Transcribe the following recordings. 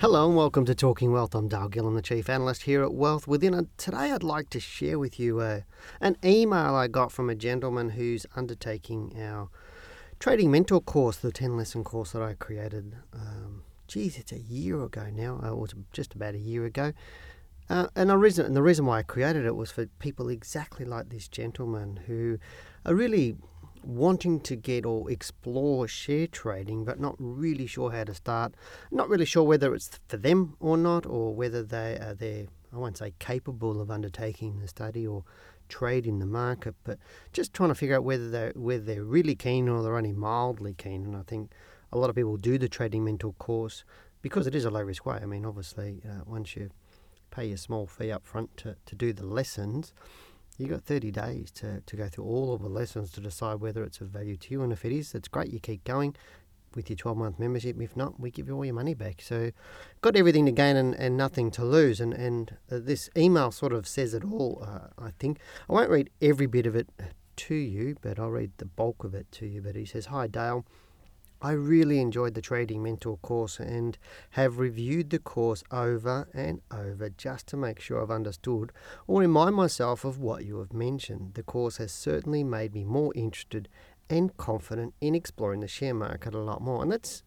Hello and welcome to Talking Wealth. I'm Dale Gillham, the Chief Analyst here at Wealth Within. And today I'd like to share with you uh, an email I got from a gentleman who's undertaking our Trading Mentor course, the 10 lesson course that I created. Um, geez, it's a year ago now. Uh, was just about a year ago. Uh, and, the reason, and the reason why I created it was for people exactly like this gentleman who are really wanting to get or explore share trading but not really sure how to start, not really sure whether it's for them or not, or whether they are they I won't say capable of undertaking the study or trade in the market, but just trying to figure out whether they whether they're really keen or they're only mildly keen. And I think a lot of people do the trading mentor course because it is a low risk way. I mean, obviously, uh, once you pay a small fee up front to, to do the lessons, You've got 30 days to, to go through all of the lessons to decide whether it's of value to you. And if it is, that's great. You keep going with your 12 month membership. If not, we give you all your money back. So, got everything to gain and, and nothing to lose. And, and uh, this email sort of says it all, uh, I think. I won't read every bit of it to you, but I'll read the bulk of it to you. But he says, Hi, Dale. I really enjoyed the Trading Mentor course and have reviewed the course over and over just to make sure I've understood or remind myself of what you have mentioned. The course has certainly made me more interested and confident in exploring the share market a lot more. And that's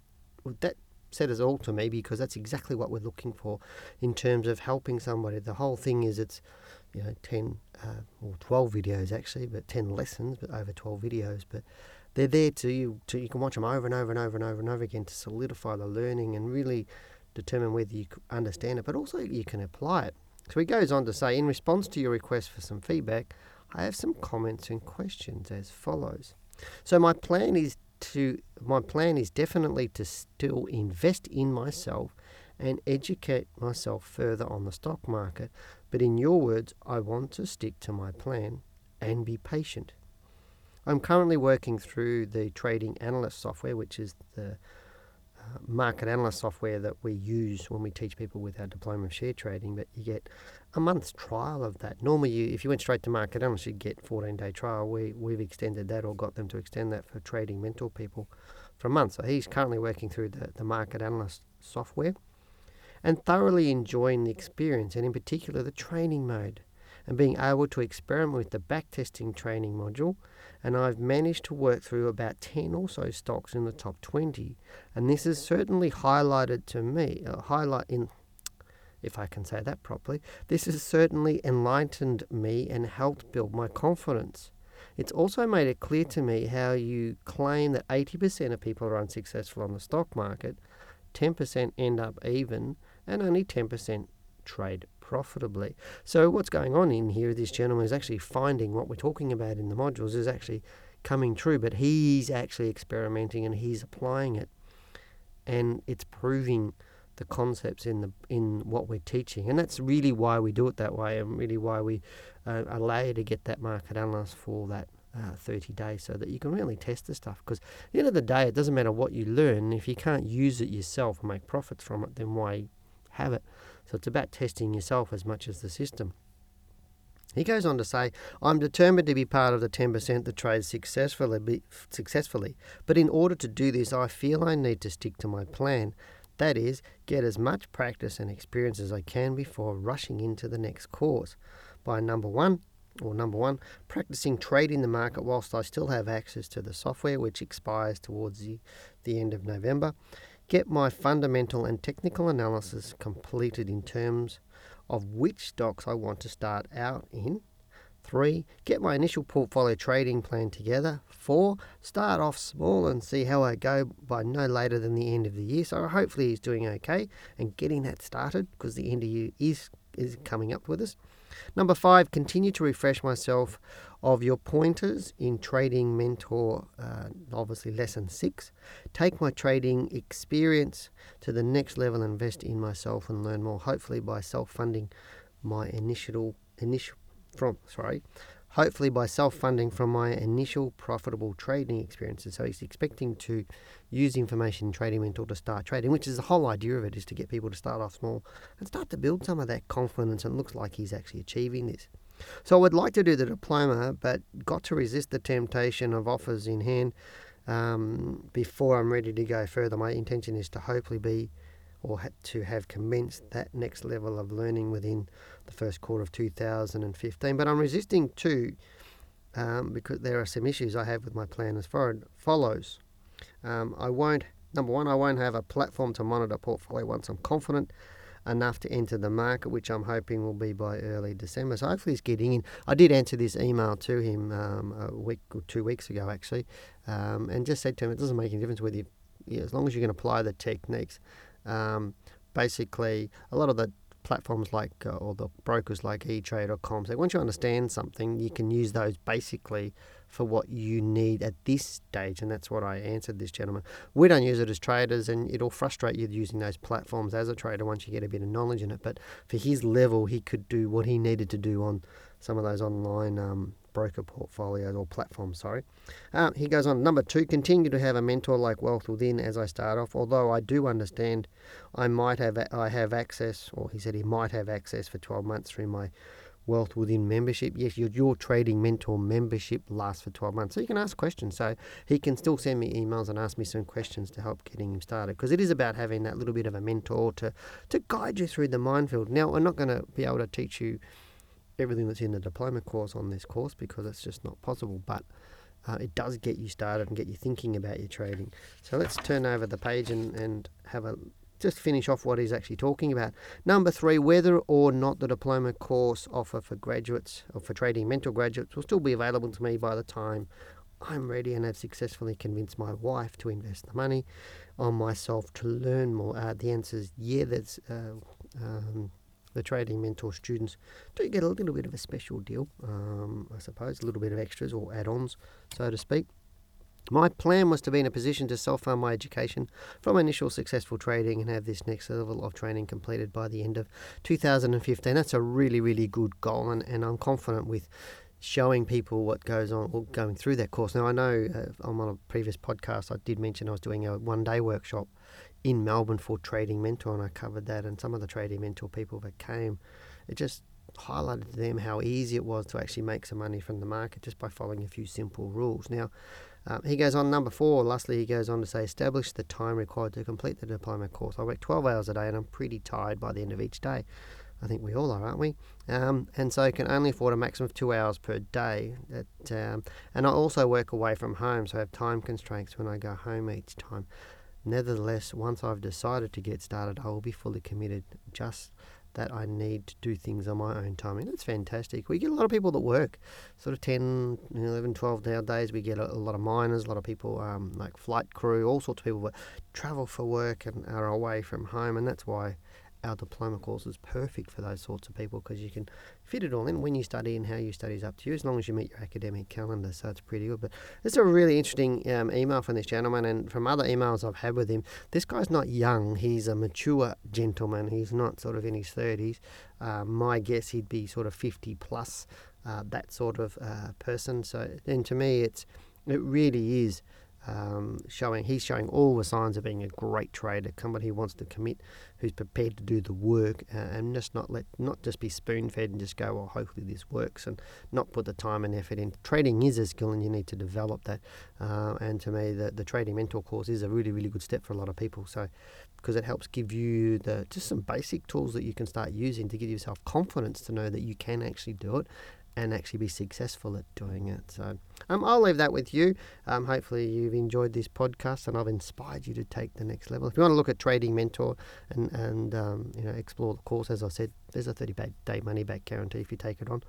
that said us all to me because that's exactly what we're looking for in terms of helping somebody. The whole thing is it's you know 10 uh, or 12 videos actually, but 10 lessons, but over 12 videos, but they're there to you to you can watch them over and over and over and over and over again to solidify the learning and really determine whether you understand it, but also you can apply it. So he goes on to say, in response to your request for some feedback, I have some comments and questions as follows. So my plan is to my plan is definitely to still invest in myself and educate myself further on the stock market. But in your words, I want to stick to my plan and be patient. I'm currently working through the trading analyst software, which is the uh, market analyst software that we use when we teach people with our diploma of share trading. But you get a month's trial of that. Normally, you, if you went straight to market analyst, you'd get 14 day trial. We, we've extended that or got them to extend that for trading mentor people for a month. So he's currently working through the, the market analyst software and thoroughly enjoying the experience and, in particular, the training mode and being able to experiment with the backtesting training module and I've managed to work through about 10 or so stocks in the top 20. And this has certainly highlighted to me, uh, highlight in, if I can say that properly, this has certainly enlightened me and helped build my confidence. It's also made it clear to me how you claim that 80% of people are unsuccessful on the stock market, 10% end up even, and only 10% trade profitably. So what's going on in here, this gentleman is actually finding what we're talking about in the modules is actually coming true, but he's actually experimenting and he's applying it. And it's proving the concepts in the in what we're teaching, and that's really why we do it that way, and really why we uh, allow you to get that market analyst for that uh, 30 days so that you can really test the stuff. Because at the end of the day, it doesn't matter what you learn. If you can't use it yourself and make profits from it, then why have it? So it's about testing yourself as much as the system. He goes on to say, I'm determined to be part of the 10% that trades successfully, successfully, but in order to do this, I feel I need to stick to my plan. That is, get as much practice and experience as I can before rushing into the next course. By number one, or number one, practicing trading the market whilst I still have access to the software, which expires towards the, the end of November get my fundamental and technical analysis completed in terms of which stocks I want to start out in. Three, get my initial portfolio trading plan together. Four, start off small and see how I go by no later than the end of the year. So hopefully he's doing okay and getting that started because the end of year is is coming up with us. Number five, continue to refresh myself of your pointers in Trading Mentor, uh, obviously lesson six. Take my trading experience to the next level, invest in myself, and learn more, hopefully by self funding my initial initial from sorry, hopefully by self-funding from my initial profitable trading experiences. So he's expecting to use information in Trading Mentor to start trading, which is the whole idea of it, is to get people to start off small and start to build some of that confidence. And looks like he's actually achieving this. So I would like to do the diploma, but got to resist the temptation of offers in hand um, before I'm ready to go further. My intention is to hopefully be or had to have commenced that next level of learning within the first quarter of 2015. But I'm resisting too um, because there are some issues I have with my plan as follows. Um, I won't, number one, I won't have a platform to monitor portfolio once I'm confident enough to enter the market, which I'm hoping will be by early December. So hopefully he's getting in. I did answer this email to him um, a week or two weeks ago, actually, um, and just said to him, it doesn't make any difference whether you, as long as you can apply the techniques. Um, basically, a lot of the platforms like uh, or the brokers like eTrade or CommSec, once you understand something, you can use those basically for what you need at this stage, and that's what I answered this gentleman. We don't use it as traders, and it'll frustrate you using those platforms as a trader once you get a bit of knowledge in it. But for his level, he could do what he needed to do on some of those online um, broker portfolios or platforms. Sorry. Uh, he goes on. Number two, continue to have a mentor like Wealth Within as I start off. Although I do understand, I might have I have access, or he said he might have access for 12 months through my Wealth Within membership. Yes, your, your trading mentor membership lasts for 12 months. So you can ask questions. So he can still send me emails and ask me some questions to help getting him started. Because it is about having that little bit of a mentor to, to guide you through the minefield. Now, I'm not going to be able to teach you everything that's in the diploma course on this course because it's just not possible. But uh, it does get you started and get you thinking about your trading. So let's turn over the page and, and have a just finish off what he's actually talking about. Number three, whether or not the diploma course offer for graduates or for trading mentor graduates will still be available to me by the time I'm ready and have successfully convinced my wife to invest the money on myself to learn more. Uh, the answer is yeah, that's. Uh, um, the trading mentor students do get a little bit of a special deal, um, I suppose, a little bit of extras or add ons, so to speak. My plan was to be in a position to self fund my education from initial successful trading and have this next level of training completed by the end of 2015. That's a really, really good goal, and, and I'm confident with showing people what goes on or going through that course. Now, I know uh, on a previous podcast I did mention I was doing a one day workshop in Melbourne for Trading Mentor, and I covered that. And some of the Trading Mentor people that came, it just highlighted to them how easy it was to actually make some money from the market just by following a few simple rules. Now, um, he goes on number four. Lastly, he goes on to say, establish the time required to complete the diploma course. I work 12 hours a day, and I'm pretty tired by the end of each day. I think we all are, aren't we? Um, and so can only afford a maximum of two hours per day. At, um, and I also work away from home, so I have time constraints when I go home each time. Nevertheless, once I've decided to get started, I will be fully committed. Just that I need to do things on my own time. And that's fantastic. We get a lot of people that work sort of 10, 11, 12 nowadays. We get a, a lot of miners, a lot of people um, like flight crew, all sorts of people that travel for work and are away from home. And that's why our diploma course is perfect for those sorts of people because you can fit it all in. When you study and how you study is up to you, as long as you meet your academic calendar. So it's pretty good. But this is a really interesting um, email from this gentleman, and from other emails I've had with him, this guy's not young. He's a mature gentleman. He's not sort of in his thirties. Uh, my guess he'd be sort of fifty plus. Uh, that sort of uh, person. So, and to me, it's it really is um, showing he's showing all the signs of being a great trader, somebody who wants to commit, who's prepared to do the work, uh, and just not let not just be spoon fed and just go, well, hopefully this works, and not put the time and effort in. Trading is a skill, and you need to develop that. Uh, and to me, the the trading mentor course is a really really good step for a lot of people. So, because it helps give you the just some basic tools that you can start using to give yourself confidence to know that you can actually do it and actually be successful at doing it. So um, I'll leave that with you. Um, hopefully you've enjoyed this podcast and I've inspired you to take the next level. If you want to look at Trading Mentor and and um, you know explore the course, as I said, there's a 30 day money back guarantee if you take it on.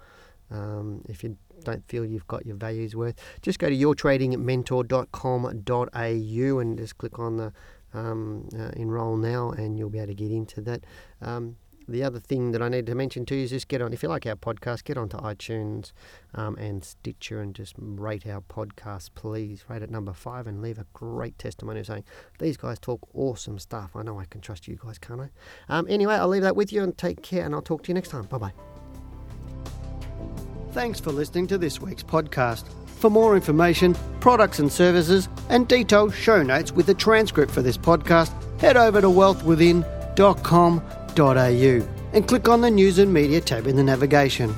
Um, if you don't feel you've got your values worth, just go to yourtradingmentor.com.au and just click on the um, uh, enroll now, and you'll be able to get into that. Um, the other thing that I need to mention too is just get on, if you like our podcast, get onto iTunes um, and Stitcher and just rate our podcast, please. Rate it number five and leave a great testimonial saying, These guys talk awesome stuff. I know I can trust you guys, can't I? Um, anyway, I'll leave that with you and take care, and I'll talk to you next time. Bye bye. Thanks for listening to this week's podcast. For more information, products and services, and detailed show notes with a transcript for this podcast, head over to wealthwithin.com.au news.au and click on the News and Media tab in the navigation.